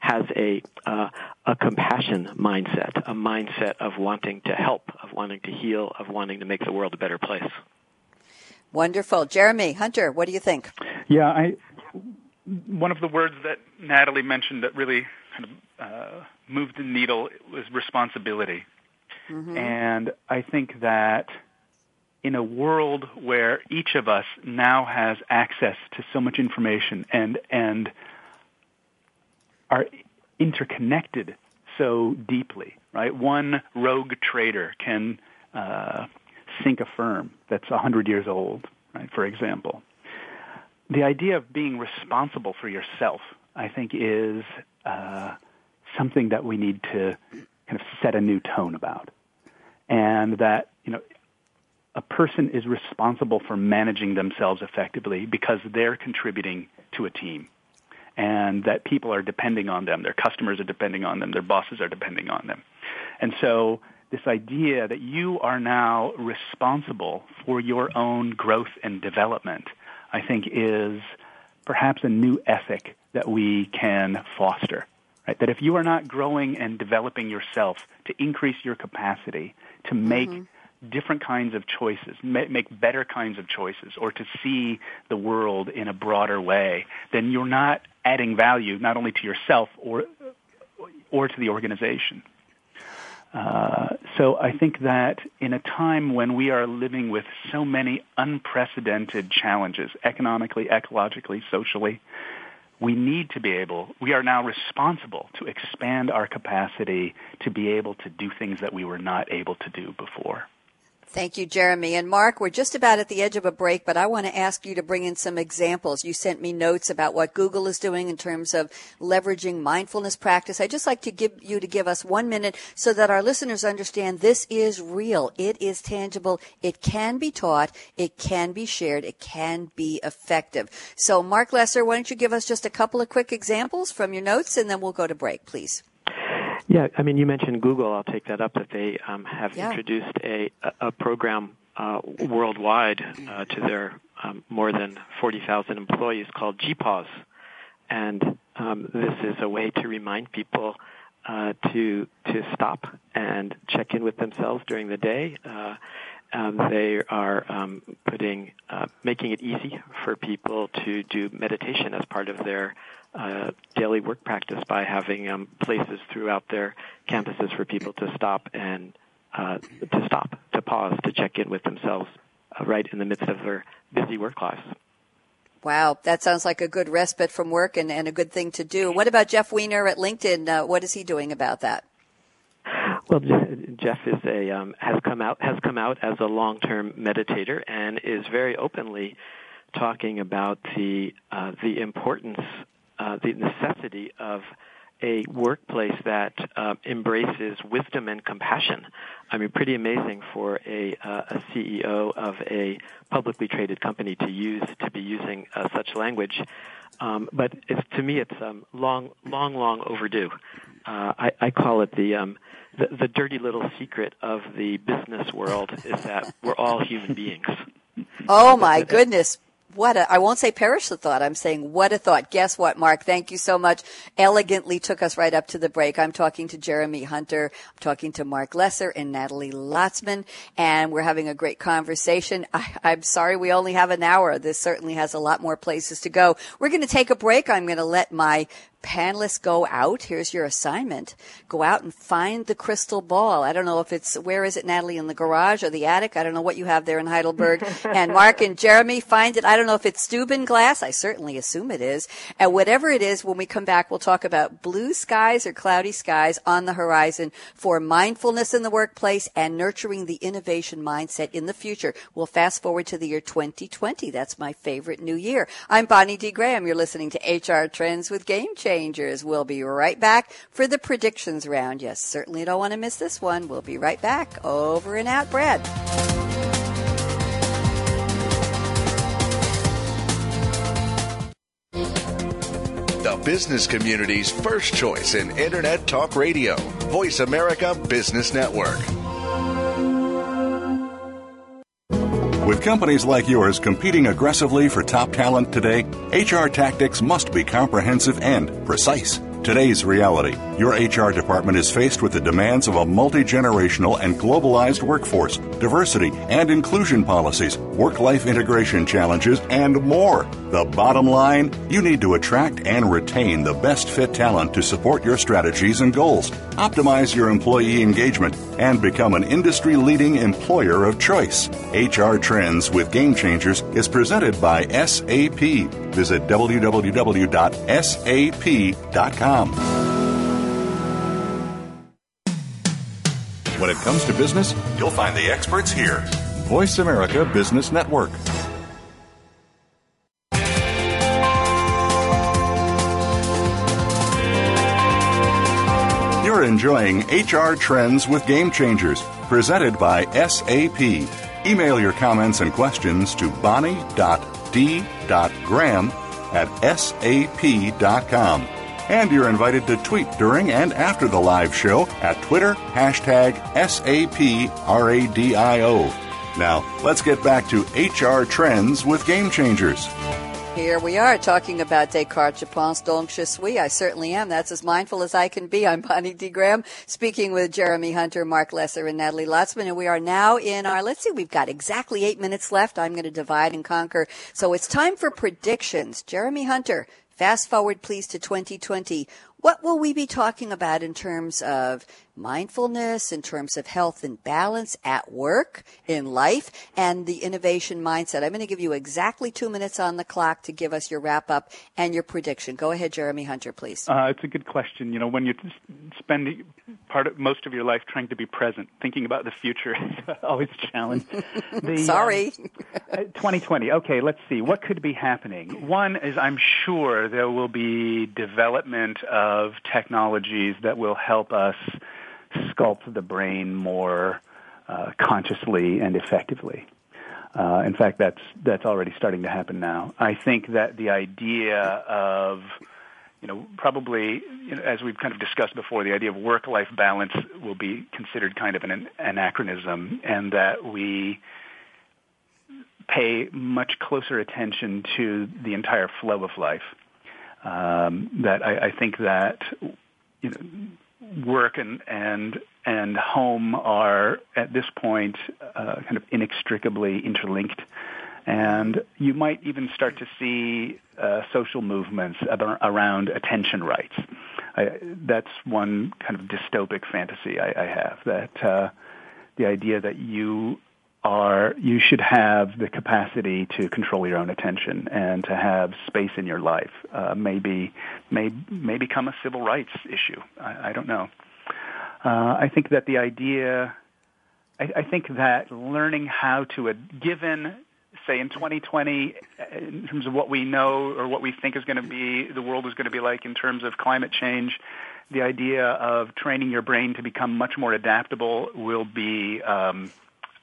has a uh, a compassion mindset, a mindset of wanting to help, of wanting to heal, of wanting to make the world a better place? Wonderful, Jeremy Hunter. What do you think? Yeah, I one of the words that Natalie mentioned that really kind of uh, moved the needle was responsibility. Mm-hmm. And I think that in a world where each of us now has access to so much information and and are interconnected so deeply, right? One rogue trader can uh, sink a firm that's a hundred years old, right? For example, the idea of being responsible for yourself, I think, is uh, something that we need to kind of set a new tone about. And that, you know, a person is responsible for managing themselves effectively because they're contributing to a team. And that people are depending on them, their customers are depending on them, their bosses are depending on them. And so this idea that you are now responsible for your own growth and development I think, is perhaps a new ethic that we can foster. Right? That if you are not growing and developing yourself to increase your capacity to make mm-hmm. different kinds of choices, make better kinds of choices, or to see the world in a broader way, then you're not adding value not only to yourself or or to the organization. Uh, so I think that in a time when we are living with so many unprecedented challenges, economically, ecologically, socially, we need to be able, we are now responsible to expand our capacity to be able to do things that we were not able to do before. Thank you, Jeremy. And Marc, we're just about at the edge of a break, but I want to ask you to bring in some examples. You sent me notes about what Google is doing in terms of leveraging mindfulness practice. I'd just like to give you to give us one minute so that our listeners understand this is real. It is tangible. It can be taught. It can be shared. It can be effective. So Marc Lesser, why don't you give us just a couple of quick examples from your notes and then we'll go to break, please. Yeah, I mean, you mentioned Google. I'll take that up that they um, have yeah. introduced a a program uh, worldwide uh, to their um, more than 40,000 employees called GPause, and um, this is a way to remind people uh, to to stop and check in with themselves during the day. Uh, um, they are um, putting uh, making it easy for people to do meditation as part of their uh, daily work practice by having um, places throughout their campuses for people to stop and uh, to stop, to pause, to check in with themselves uh, right in the midst of their busy work lives. Wow, that sounds like a good respite from work and, and a good thing to do. What about Jeff Weiner at LinkedIn? Uh, what is he doing about that? Well, Jeff is a um, has come out has come out as a long term meditator and is very openly talking about the uh, the importance uh, the necessity of a workplace that uh, embraces wisdom and compassion. I mean, pretty amazing for a, uh, a CEO of a publicly traded company to use to be using uh, such language. Um, but to me, it's um, long, long, long overdue. Uh, I, I, call it the, um, the the dirty little secret of the business world is that we're all human beings. [laughs] Oh my goodness what a, I won't say perish the thought. I'm saying what a thought. Guess what, Marc? Thank you so much. Elegantly took us right up to the break. I'm talking to Jeremy Hunter. I'm talking to Marc Lesser and Natalie Lotzmann, and we're having a great conversation. I, I'm sorry we only have an hour. This certainly has a lot more places to go. We're going to take a break. I'm going to let my panelists go out. Here's your assignment. Go out and find the crystal ball. I don't know if it's, where is it, Natalie, in the garage or the attic? I don't know what you have there in Heidelberg. [laughs] and Marc and Jeremy find it. I don't know if it's Steuben glass. I certainly assume it is. And whatever it is, when we come back, we'll talk about blue skies or cloudy skies on the horizon for mindfulness in the workplace and nurturing the innovation mindset in the future. We'll fast forward to the year 2020. That's my favorite new year. I'm Bonnie D. Graham. You're listening to HR Trends with Game. Rangers. We'll be right back for the predictions round. Yes, certainly don't want to miss this one. We'll be right back. Over and out, Brad. The business community's first choice in Internet Talk Radio. Voice America Business Network. With companies like yours competing aggressively for top talent today, HR tactics must be comprehensive and precise. Today's reality. Your HR department is faced with the demands of a multi generational and globalized workforce, diversity and inclusion policies, work life integration challenges, and more. The bottom line you need to attract and retain the best fit talent to support your strategies and goals, optimize your employee engagement, and become an industry leading employer of choice. HR Trends with Game Changers is presented by SAP. Visit www.sap.com. When it comes to business, you'll find the experts here. Voice America Business Network. You're enjoying HR Trends with Game Changers, presented by SAP. Email your comments and questions to bonnie.d.graham at sap.com. And you're invited to tweet during and after the live show at Twitter, hashtag SAPRADIO. Now, let's get back to HR trends with Game Changers. Here we are talking about Descartes, je pense donc je suis. I certainly am. That's as mindful as I can be. I'm Bonnie D. Graham, speaking with Jeremy Hunter, Marc Lesser, and Natalie Lotzmann. And we are now in our, let's see, we've got exactly eight minutes left. I'm going to divide and conquer. So it's time for predictions. Jeremy Hunter, fast forward please to 2020. What will we be talking about in terms of mindfulness, in terms of health and balance at work, in life, and the innovation mindset. I'm going to give you exactly two minutes on the clock to give us your wrap up and your prediction. Go ahead, Jeremy Hunter, please. Uh, it's a good question. You know, when you spend part of most of your life trying to be present, thinking about the future is [laughs] always a challenge. [laughs] The, Sorry. Um, 2020. Uh, okay, let's see. What could be happening? One is I'm sure there will be development of technologies that will help us sculpt the brain more uh, consciously and effectively. Uh, in fact, that's that's already starting to happen now. I think that the idea of you know, probably, you know, as we've kind of discussed before, the idea of work-life balance will be considered kind of an anachronism, and that we pay much closer attention to the entire flow of life. Um, that I, I think that you know, work and and and home are at this point uh, kind of inextricably interlinked, and you might even start to see uh, social movements around attention rights. I, that's one kind of dystopic fantasy I, I have. That uh, the idea that you are you should have the capacity to control your own attention and to have space in your life. Uh, maybe may may become a civil rights issue. I, I don't know. Uh, I think that the idea, I, I think that learning how to, uh, given say in 2020, uh, in terms of what we know or what we think is going to be the world is going to be like in terms of climate change, the idea of training your brain to become much more adaptable will be um,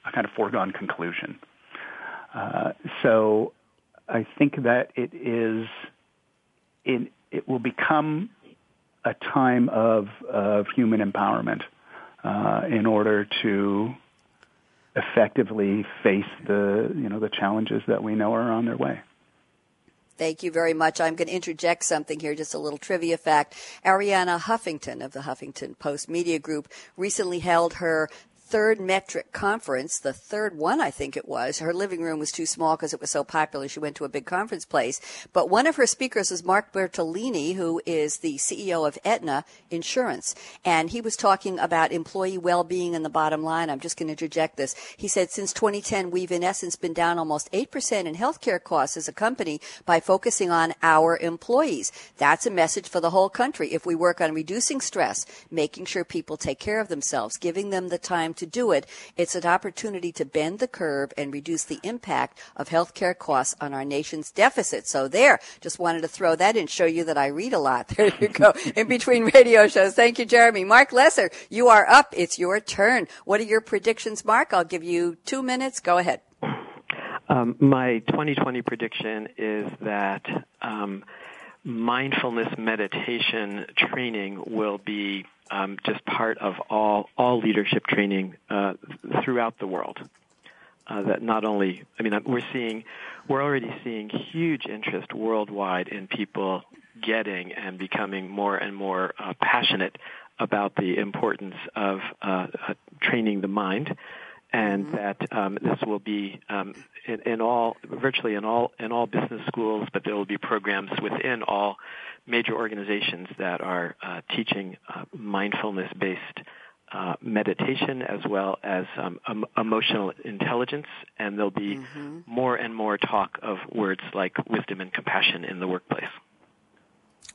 a kind of foregone conclusion. Uh, so I think that it is, it, it will become a time of, of human empowerment uh, in order to effectively face the, you know, the challenges that we know are on their way. Thank you very much. I'm going to interject something here, just a little trivia fact. Arianna Huffington of the Huffington Post Media Group recently held her third metric conference, the third one I think it was. Her living room was too small because it was so popular. She went to a big conference place. But one of her speakers was Mark Bertolini, who is the CEO of Aetna Insurance. And he was talking about employee well-being and the bottom line. I'm just going to interject this. He said, since 2010, we've in essence been down almost 8% in healthcare costs as a company by focusing on our employees. That's a message for the whole country. If we work on reducing stress, making sure people take care of themselves, giving them the time to do it, it's an opportunity to bend the curve and reduce the impact of healthcare costs on our nation's deficit. So there, just wanted to throw that in, show you that I read a lot. [laughs] There you go. in between radio shows. Thank you, Jeremy. Marc Lesser, you are up. It's your turn. What are your predictions, Marc? I'll give you two minutes. Go ahead. Um, my 2020 prediction is that um, mindfulness meditation training will be um, just part of all all leadership training uh, throughout the world. Uh, that not only, I mean, we're seeing, we're already seeing huge interest worldwide in people getting and becoming more and more uh, passionate about the importance of uh, uh, training the mind, and mm-hmm. that um, this will be um, in, in all, virtually in all, in all business schools, but there will be programs within all major organizations that are uh, teaching uh, mindfulness-based uh, meditation as well as um, um, emotional intelligence, and there'll be mm-hmm. more and more talk of words like wisdom and compassion in the workplace.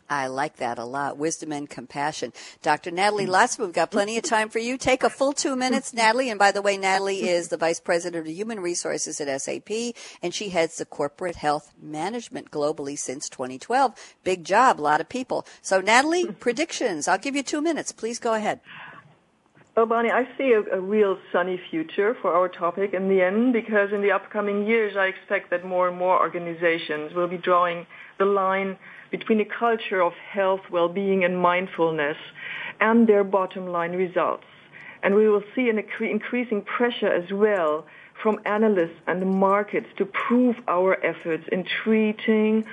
I like that a lot. Wisdom and compassion. Dr. Natalie Lotzmann, we've got plenty of time for you. Take a full two minutes, Natalie. And by the way, Natalie is the Vice President of Human Resources at SAP, and she heads the corporate health management globally since 2012. Big job, a lot of people. So, Natalie, [laughs] predictions. I'll give you two minutes. Please go ahead. Well, Bonnie, I see a, a, real sunny future for our topic in the end because in the upcoming years, I expect that more and more organizations will be drawing the line between a culture of health, well-being, and mindfulness and their bottom line results. And we will see an increasing pressure as well from analysts and the markets to prove our efforts in treating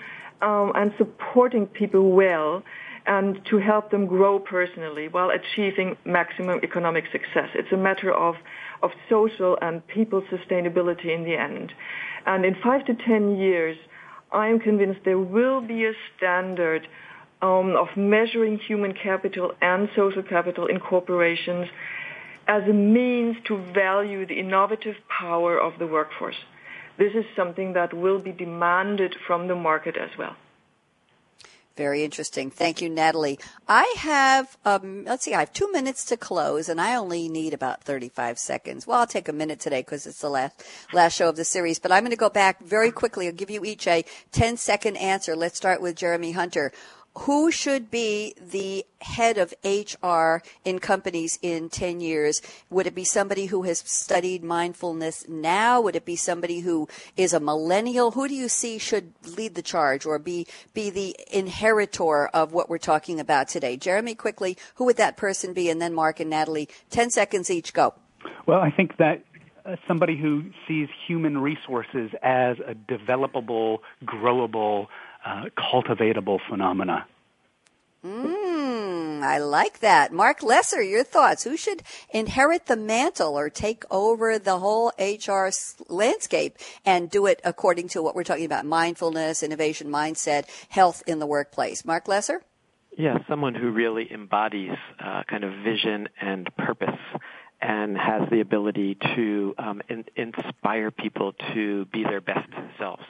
um, and supporting people well and to help them grow personally while achieving maximum economic success. It's a matter of, of social and people sustainability in the end. And in five to ten years, I am convinced there will be a standard um, of measuring human capital and social capital in corporations as a means to value the innovative power of the workforce. This is something that will be demanded from the market as well. Very interesting. Thank you, Natalie. I have, um, let's see, I have two minutes to close and I only need about 35 seconds. Well, I'll take a minute today because it's the last, last show of the series, but I'm going to go back very quickly. I'll give you each a 10 second answer. Let's start with Jeremy Hunter who should be the head of HR in companies in 10 years? Would it be somebody who has studied mindfulness now? Would it be somebody who is a millennial? Who do you see should lead the charge or be, be the inheritor of what we're talking about today? Jeremy, quickly, who would that person be? And then Marc and Natalie, 10 seconds each, go. Well, I think that uh, somebody who sees human resources as a developable, growable, uh, cultivatable phenomena. Mmm, I like that. Marc Lesser, your thoughts. Who should inherit the mantle or take over the whole HR landscape and do it according to what we're talking about mindfulness, innovation, mindset, health in the workplace? Marc Lesser? Yeah, someone who really embodies uh, kind of vision and purpose and has the ability to um, in- inspire people to be their best selves.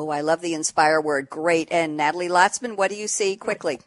Oh, I love the inspire word. Great. And Natalie Lotzmann, what do you see quickly?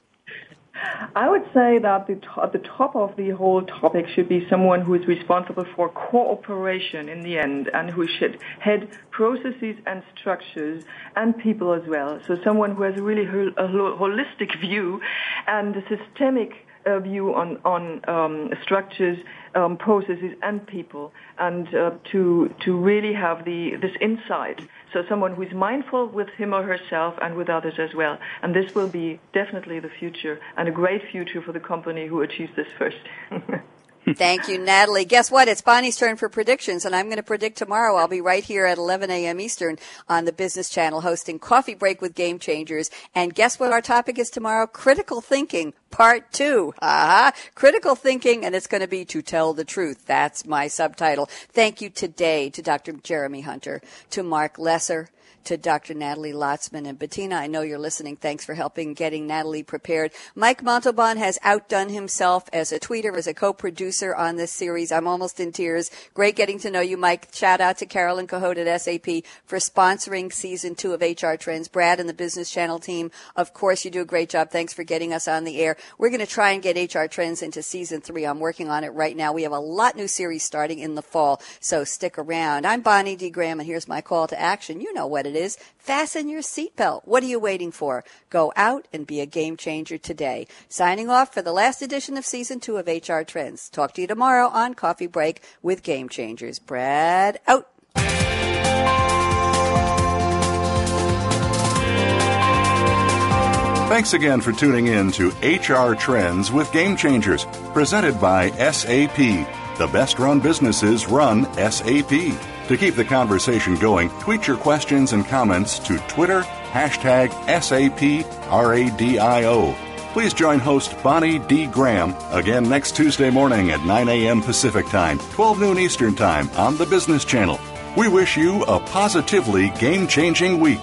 I would say that the at the top of the whole topic should be someone who is responsible for cooperation in the end and who should head processes and structures and people as well. So someone who has a really a holistic view and a systemic view on on um, structures, um, processes, and people, and uh, to to really have the this insight. So someone who is mindful with him or herself and with others as well. And this will be definitely the future and a great future for the company who achieves this first. [laughs] Thank you, Natalie. Guess what? It's Bonnie's turn for predictions, and I'm going to predict tomorrow. I'll be right here at 11 a.m. Eastern on the Business Channel hosting Coffee Break with Game Changers. And guess what our topic is tomorrow? Critical thinking, part two. Uh-huh. Critical thinking, and it's going to be to tell the truth. That's my subtitle. Thank you today to Dr. Jeremy Hunter, to Marc Lesser, to Dr. Natalie Lotzmann and Bettina. I know you're listening. Thanks for helping getting Natalie prepared. Mike Montalban has outdone himself as a tweeter, as a co-producer on this series. I'm almost in tears. Great getting to know you, Mike. Shout out to Carolyn Cahote at SAP for sponsoring season two of HR Trends. Brad and the Business Channel team, of course, you do a great job. Thanks for getting us on the air. We're going to try and get HR Trends into season three. I'm working on it right now. We have a lot new series starting in the fall, so stick around. I'm Bonnie D. Graham, and here's my call to action. You know what it is. Fasten your seatbelt. What are you waiting for? Go out and be a game changer today. Signing off for the last edition of season two of HR Trends. Talk to you tomorrow on Coffee Break with Game Changers. Brad out. Thanks again for tuning in to HR Trends with Game Changers, presented by SAP. The best run businesses run SAP. To keep the conversation going, tweet your questions and comments to Twitter, hashtag SAPRADIO. Please join host Bonnie D. Graham again next Tuesday morning at 9 a.m. Pacific Time, 12 noon Eastern Time on the Business Channel. We wish you a positively game changing week.